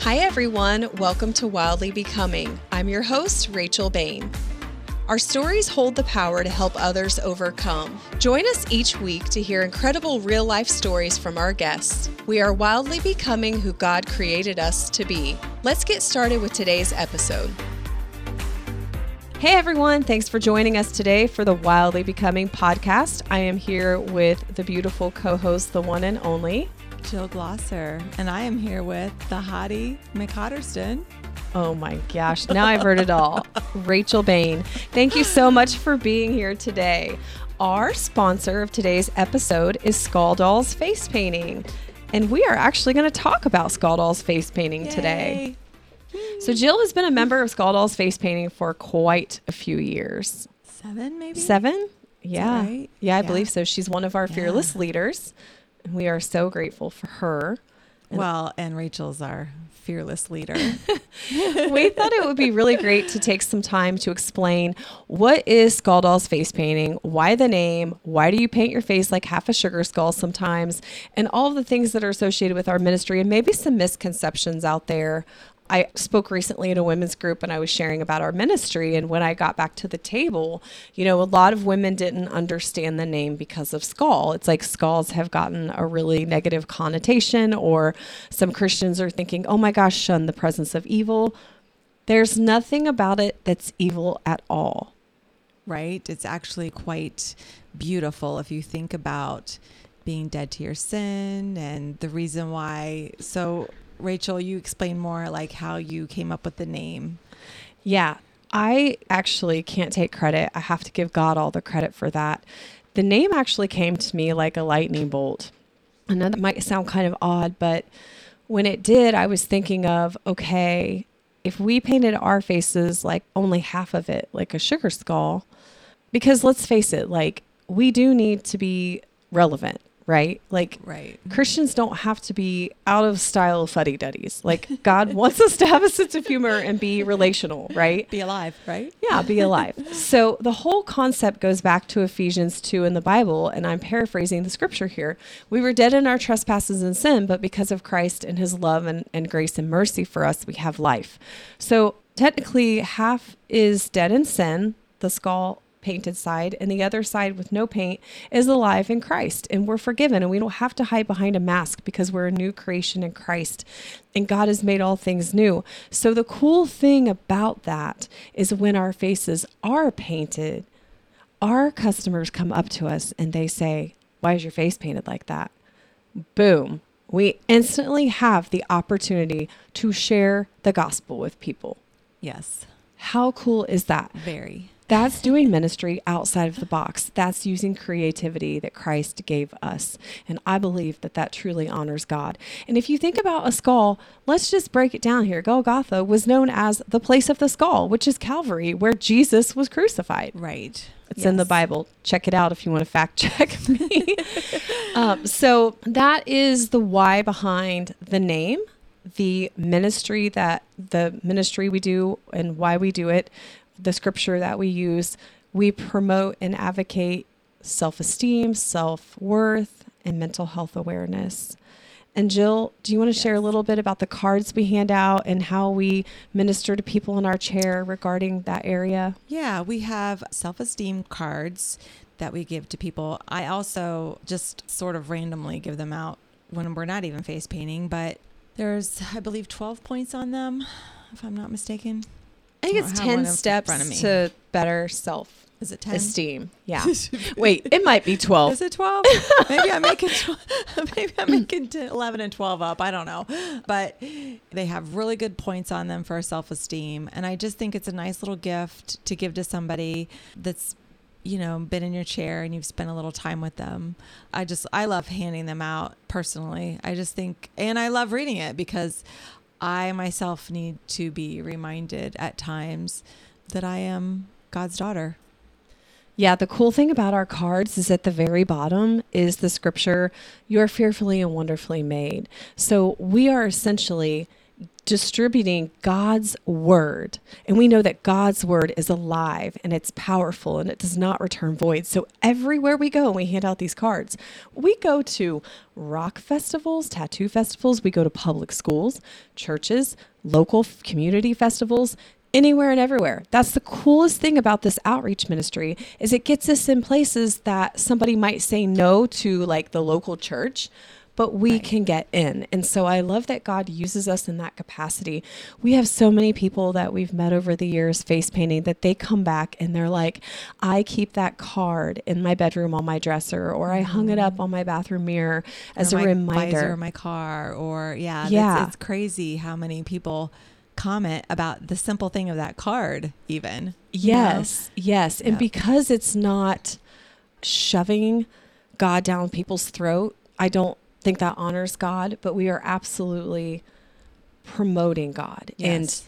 Hi, everyone. Welcome to Wildly Becoming. I'm your host, Rachel Bain. Our stories hold the power to help others overcome. Join us each week to hear incredible real life stories from our guests. We are wildly becoming who God created us to be. Let's get started with today's episode. Hey everyone, thanks for joining us today for the Wildly Becoming podcast. I am here with the beautiful co host, the one and only Jill Glosser, and I am here with the hottie McHotterston. Oh my gosh, now I've heard it all. Rachel Bain, thank you so much for being here today. Our sponsor of today's episode is Skull Dolls Face Painting, and we are actually going to talk about Skull Dolls Face Painting Yay. today. So Jill has been a member of Skull Dolls Face Painting for quite a few years. Seven, maybe? Seven? Yeah. right? Yeah, I Yeah. believe so. She's one of our fearless Yeah. leaders. We are so grateful for her. Well, and Rachel's our fearless leader. we thought it would be really great to take some time to explain what is Skull Dolls face painting, why the name, why do you paint your face like half a sugar skull sometimes, and all of the things that are associated with our ministry and maybe some misconceptions out there. I spoke recently at a women's group and I was sharing about our ministry. And when I got back to the table, you know, a lot of women didn't understand the name because of skull. It's like skulls have gotten a really negative connotation, or some Christians are thinking, oh my gosh, shun the presence of evil. There's nothing about it that's evil at all. right? It's actually quite beautiful if you think about being dead to your sin and the reason why. So, Rachel, you explain more like how you came up with the name. Yeah, I actually can't take credit. I have to give God all the credit for that. The name actually came to me like a lightning bolt. I know that might sound kind of odd, but when it did, I was thinking of okay, if we painted our faces like only half of it, like a sugar skull, because let's face it, like we do need to be relevant, right? Like Right. Christians don't have to be out of style fuddy duddies. Like God wants us to have a sense of humor and be relational, right? Be alive, right? Yeah, be alive. So the whole concept goes back to Ephesians 2 in the Bible, and I'm paraphrasing the scripture here. We were dead in our trespasses and sin, but because of Christ and his love and, and grace and mercy for us, we have life. So technically, half is dead in sin, the skull painted side, and the other side with no paint is alive in Christ. And we're forgiven, and we don't have to hide behind a mask because we're a new creation in Christ. And God has made all things new. So the cool thing about that is when our faces are painted, our customers come up to us and they say, Why is your face painted like that? Boom. We instantly have the opportunity to share the gospel with people. Yes. How cool is that? Very. That's doing ministry outside of the box. That's using creativity that Christ gave us. And I believe that that truly honors God. And if you think about a skull, let's just break it down here. Golgotha was known as the place of the skull, which is Calvary, where Jesus was crucified. Right. It's in the Bible. Check it out if you want to fact check me. um, so that is the why behind the name, the ministry that the ministry we do and why we do it, the scripture that we use. We promote and advocate self esteem, self worth, and mental health awareness. And Jill, do you want to share a little bit about the cards we hand out and how we minister to people in our chair regarding that area? Yeah, we have self esteem cards that we give to people. I also just sort of randomly give them out when we're not even face painting, but there's, I believe, 12 points on them, if I'm not mistaken. I think it's don't have one 10 steps front of me. to better self Is it 10? esteem. Yeah. Wait, it might be 12. Is it 12? Maybe I'm making 12, maybe I'm making 10, 11 and 12 up. I don't know. But they have really good points on them for self-esteem and I just think it's a nice little gift to give to somebody that's you know, been in your chair and you've spent a little time with them. I just I love handing them out personally. I just think and I love reading it because I myself need to be reminded at times that I am God's daughter. Yeah, the cool thing about our cards is at the very bottom is the scripture, you are fearfully and wonderfully made. So we are essentially distributing God's word. And we know that God's word is alive and it's powerful and it does not return void. So everywhere we go and we hand out these cards, we go to rock festivals, tattoo festivals, we go to public schools, churches, local community festivals, anywhere and everywhere. That's the coolest thing about this outreach ministry is it gets us in places that somebody might say no to like the local church but we right. can get in. And so I love that God uses us in that capacity. We have so many people that we've met over the years face painting that they come back and they're like, I keep that card in my bedroom on my dresser, or I hung it up mm-hmm. on my bathroom mirror as or a reminder. Or my car, or yeah, yeah. It's crazy how many people comment about the simple thing of that card, even. Yes, know? yes. And because it's not shoving God down people's throat, I don't think that honors God, but we are absolutely promoting God yes. and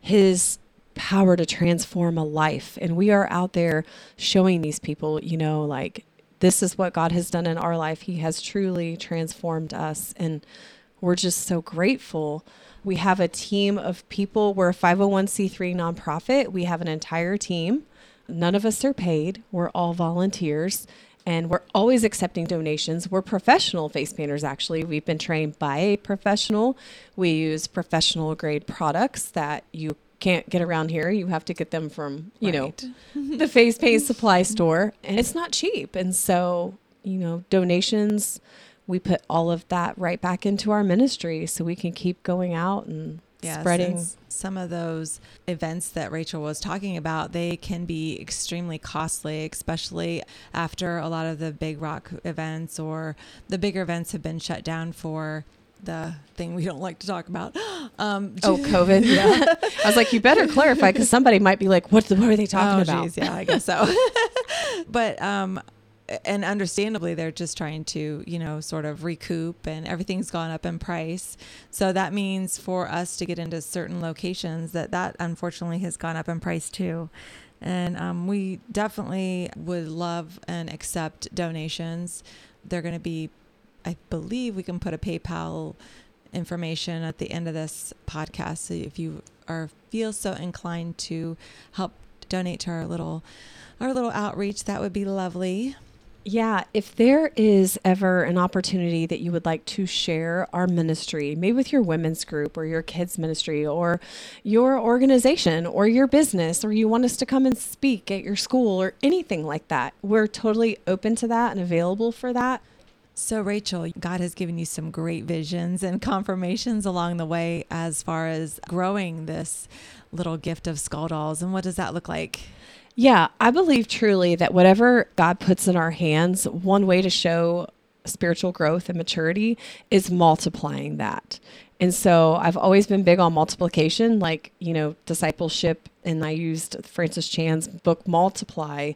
his power to transform a life. And we are out there showing these people, you know, like this is what God has done in our life. He has truly transformed us. And we're just so grateful. We have a team of people. We're a 501c3 nonprofit. We have an entire team. None of us are paid. We're all volunteers and we're always accepting donations. We're professional face painters, actually. We've been trained by a professional. We use professional grade products that you can't get around here. You have to get them from, you right. know, the face paint supply store, and it's not cheap. And so, you know, donations, we put all of that right back into our ministry so we can keep going out and yeah, spreading some of those events that Rachel was talking about, they can be extremely costly, especially after a lot of the big rock events or the bigger events have been shut down for the thing we don't like to talk about. Um, oh, COVID. Yeah. I was like, you better clarify because somebody might be like, what, what are they talking oh, about? Geez, yeah, I guess so. but um, and understandably they're just trying to you know sort of recoup and everything's gone up in price. So that means for us to get into certain locations that that unfortunately has gone up in price too. And um, we definitely would love and accept donations. They're going to be i believe we can put a paypal information at the end of this podcast so if you are feel so inclined to help donate to our little our little outreach that would be lovely yeah, if there is ever an opportunity that you would like to share our ministry, maybe with your women's group or your kids' ministry or your organization or your business, or you want us to come and speak at your school or anything like that, we're totally open to that and available for that. So, Rachel, God has given you some great visions and confirmations along the way as far as growing this little gift of skull dolls. And what does that look like? Yeah, I believe truly that whatever God puts in our hands, one way to show spiritual growth and maturity is multiplying that. And so I've always been big on multiplication, like, you know, discipleship. And I used Francis Chan's book, Multiply,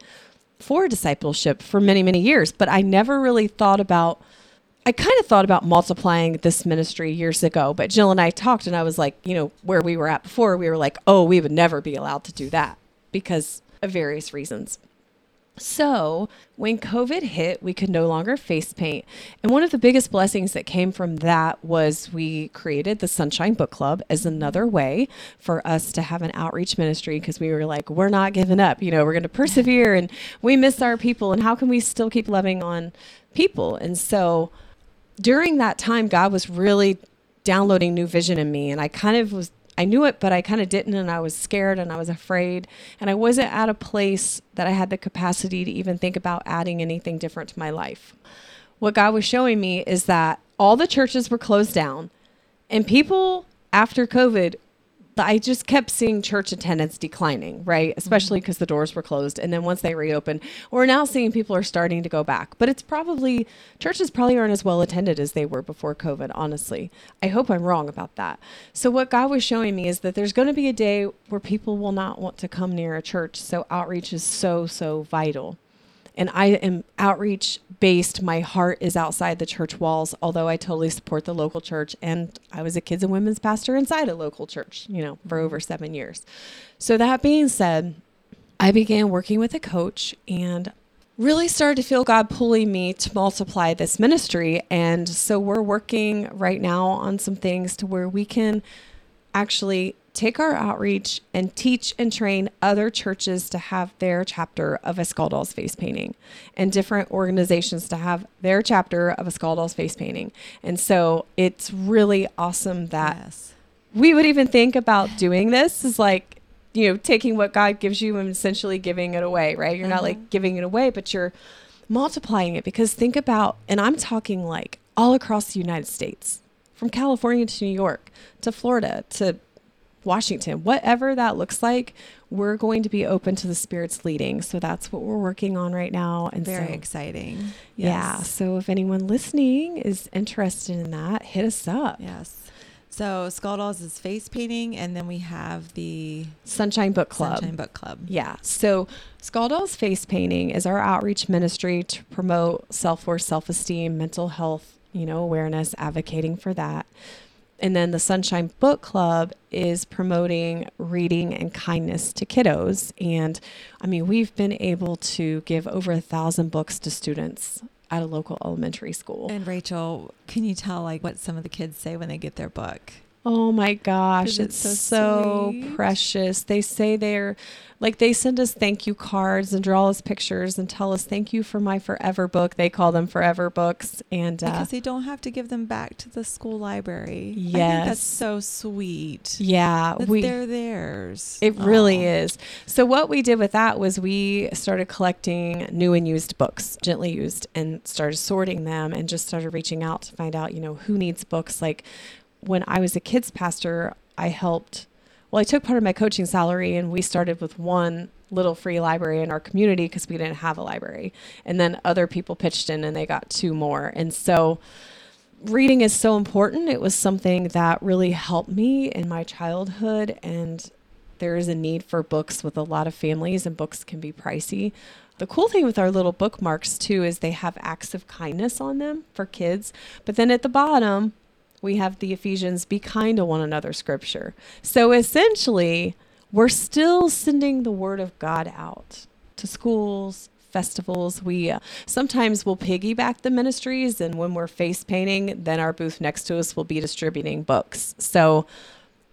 for discipleship for many, many years. But I never really thought about, I kind of thought about multiplying this ministry years ago. But Jill and I talked, and I was like, you know, where we were at before, we were like, oh, we would never be allowed to do that because of various reasons. So, when COVID hit, we could no longer face paint. And one of the biggest blessings that came from that was we created the Sunshine Book Club as another way for us to have an outreach ministry because we were like, we're not giving up. You know, we're going to persevere and we miss our people. And how can we still keep loving on people? And so, during that time, God was really downloading new vision in me. And I kind of was I knew it, but I kind of didn't. And I was scared and I was afraid. And I wasn't at a place that I had the capacity to even think about adding anything different to my life. What God was showing me is that all the churches were closed down and people after COVID I just kept seeing church attendance declining, right? Especially because mm-hmm. the doors were closed. And then once they reopened, we're now seeing people are starting to go back. But it's probably, churches probably aren't as well attended as they were before COVID, honestly. I hope I'm wrong about that. So, what God was showing me is that there's going to be a day where people will not want to come near a church. So, outreach is so, so vital and I am outreach based. My heart is outside the church walls, although I totally support the local church. And I was a kids and women's pastor inside a local church, you know, for over seven years. So, that being said, I began working with a coach and really started to feel God pulling me to multiply this ministry. And so, we're working right now on some things to where we can actually take our outreach and teach and train other churches to have their chapter of a Skull Dolls face painting and different organizations to have their chapter of a Skull Dolls face painting. And so it's really awesome that yes. we would even think about doing this is like, you know, taking what God gives you and essentially giving it away, right? You're not Mhm. like giving it away, but you're multiplying it because think about, and I'm talking like all across the United States, from California to New York to Florida to Washington, whatever that looks like, we're going to be open to the Spirit's leading. So that's what we're working on right now. And Very so, exciting. yeah. So if anyone listening is interested in that, hit us up. Yes. So Skull Dolls is face painting, and then we have the Sunshine Book Club. Sunshine Book Club. Yeah. So Skull Dolls Face Painting is our outreach ministry to promote self worth, self esteem, mental health, you know, awareness, advocating for that. And then the Sunshine Book Club is promoting reading and kindness to kiddos. And I mean, we've been able to give over a thousand books to students at a local elementary school. And Rachel, can you tell like what some of the kids say when they get their book? Oh my gosh, it's so, so precious. They say they're like they send us thank you cards and draw us pictures and tell us thank you for my forever book. They call them forever books and uh, Because they don't have to give them back to the school library. I think Yes. that's so sweet. yeah, we they're theirs. It really is. So what we did with that was we started collecting new and used books, gently used, and started sorting them and just started reaching out to find out, you know, who needs books. Like when I was a kids pastor, I helped well, I took part of my coaching salary and we started with one little free library in our community because we didn't have a library. And then other people pitched in and they got two more. And so reading is so important. It was something that really helped me in my childhood and there is a need for books with a lot of families and books can be pricey. The cool thing with our little bookmarks too is they have acts of kindness on them for kids, but then at the bottom we have the Ephesians be kind to one another scripture. So essentially, we're still sending the word of God out to schools, festivals. We uh, sometimes will piggyback the ministries, and when we're face painting, then our booth next to us will be distributing books. So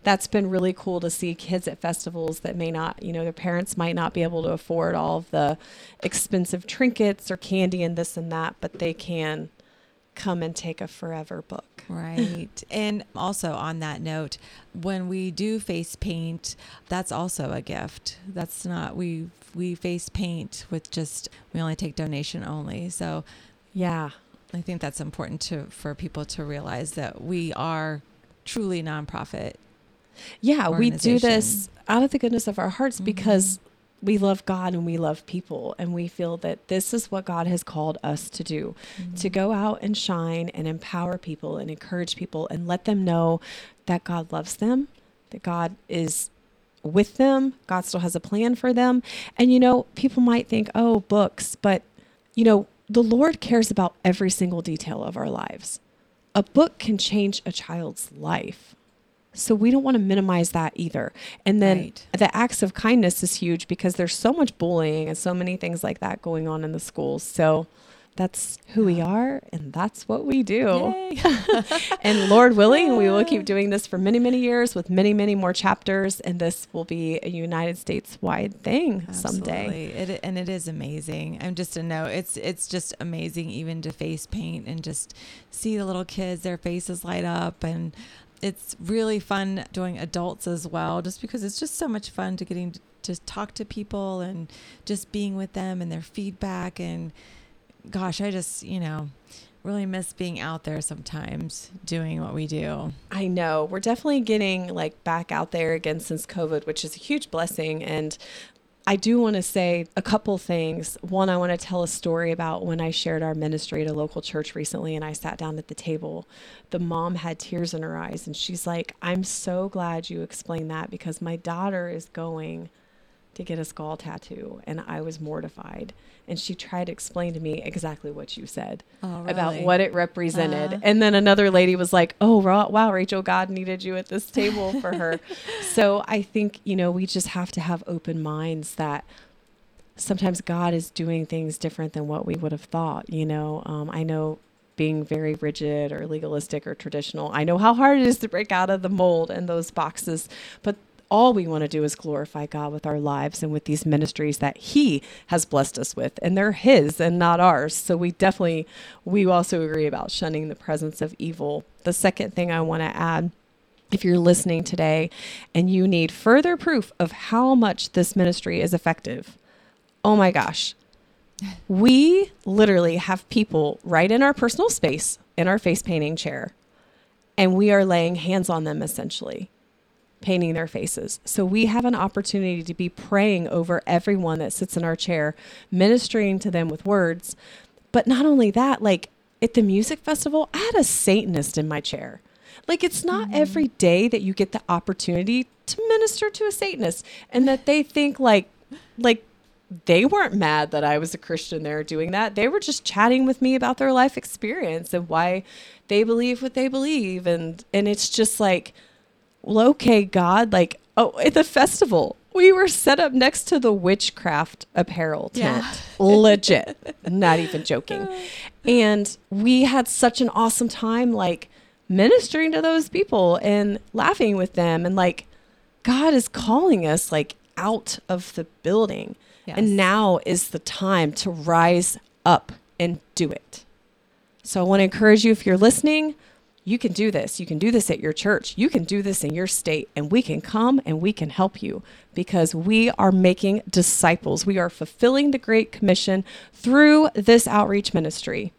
that's been really cool to see kids at festivals that may not, you know, their parents might not be able to afford all of the expensive trinkets or candy and this and that, but they can come and take a forever book. Right. and also on that note, when we do face paint, that's also a gift. That's not we we face paint with just we only take donation only. So Yeah. I think that's important to for people to realize that we are truly nonprofit. Yeah, we do this out of the goodness of our hearts Mhm. because we love God and we love people and we feel that this is what God has called us to do. To mm-hmm. go out and shine and empower people and encourage people and let them know that God loves them, that God is with them, God still has a plan for them. And you know, people might think, "Oh, books," but you know, the Lord cares about every single detail of our lives. A book can change a child's life. So we don't want to minimize that either. And then Right. the acts of kindness is huge because there's so much bullying and so many things like that going on in the schools. So that's who we are and that's what we do. And Lord willing, we will keep doing this for many, many years with many, many more chapters. And this will be a United States wide thing someday. It, and it is amazing. I'm just a no. It's it's just amazing even to face paint and just see the little kids, their faces light up and it's really fun doing adults as well, just because it's just so much fun to getting to talk to people and just being with them and their feedback and gosh, I just, you know, really miss being out there sometimes doing what we do. I know. We're definitely getting like back out there again since COVID, which is a huge blessing. And I do want to say a couple things. One, I want to tell a story about when I shared our ministry at a local church recently and I sat down at the table. The mom had tears in her eyes and she's like, I'm so glad you explained that because my daughter is going to get a skull tattoo and I was mortified. And she tried to explain to me exactly what you said Oh, about what it represented. Uh. and then another lady was like, "Oh, wow, Rachel, God needed you at this table for her." so I think you know we just have to have open minds that sometimes God is doing things different than what we would have thought. You know, um, I know being very rigid or legalistic or traditional. I know how hard it is to break out of the mold and those boxes, but all we want to do is glorify God with our lives and with these ministries that He has blessed us with, and they're His and not ours. So we definitely, we also agree about shunning the presence of evil. The second thing I want to add if you're listening today and you need further proof of how much this ministry is effective, oh my gosh, we literally have people right in our personal space in our face painting chair, and we are laying hands on them essentially painting their faces. So we have an opportunity to be praying over everyone that sits in our chair, ministering to them with words. But not only that, like at the music festival, I had a Satanist in my chair. Like it's not mm-hmm. every day that you get the opportunity to minister to a Satanist and that they think like like they weren't mad that I was a Christian there doing that. They were just chatting with me about their life experience and why they believe what they believe and and it's just like well, okay, God, like, oh, at the festival, we were set up next to the witchcraft apparel tent. Yeah. Legit. Not even joking. And we had such an awesome time, like, ministering to those people and laughing with them. And, like, God is calling us, like, out of the building. Yes. And now is the time to rise up and do it. So I want to encourage you if you're listening, you can do this. You can do this at your church. You can do this in your state, and we can come and we can help you because we are making disciples. We are fulfilling the Great Commission through this outreach ministry.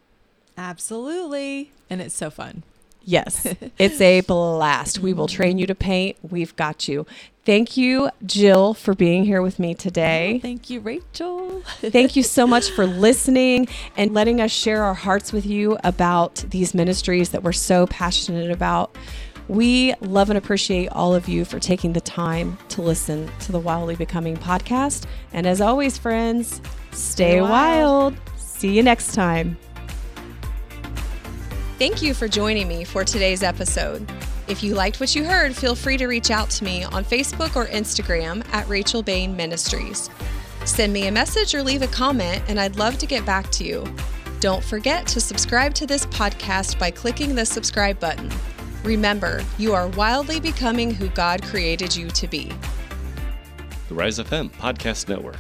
Absolutely. And it's so fun. Yes, it's a blast. We will train you to paint. We've got you. Thank you, Jill, for being here with me today. Oh, thank you, Rachel. thank you so much for listening and letting us share our hearts with you about these ministries that we're so passionate about. We love and appreciate all of you for taking the time to listen to the Wildly Becoming podcast. And as always, friends, stay, stay wild. wild. See you next time. Thank you for joining me for today's episode. If you liked what you heard, feel free to reach out to me on Facebook or Instagram at Rachel Bain Ministries. Send me a message or leave a comment, and I'd love to get back to you. Don't forget to subscribe to this podcast by clicking the subscribe button. Remember, you are wildly becoming who God created you to be. The Rise of FM Podcast Network.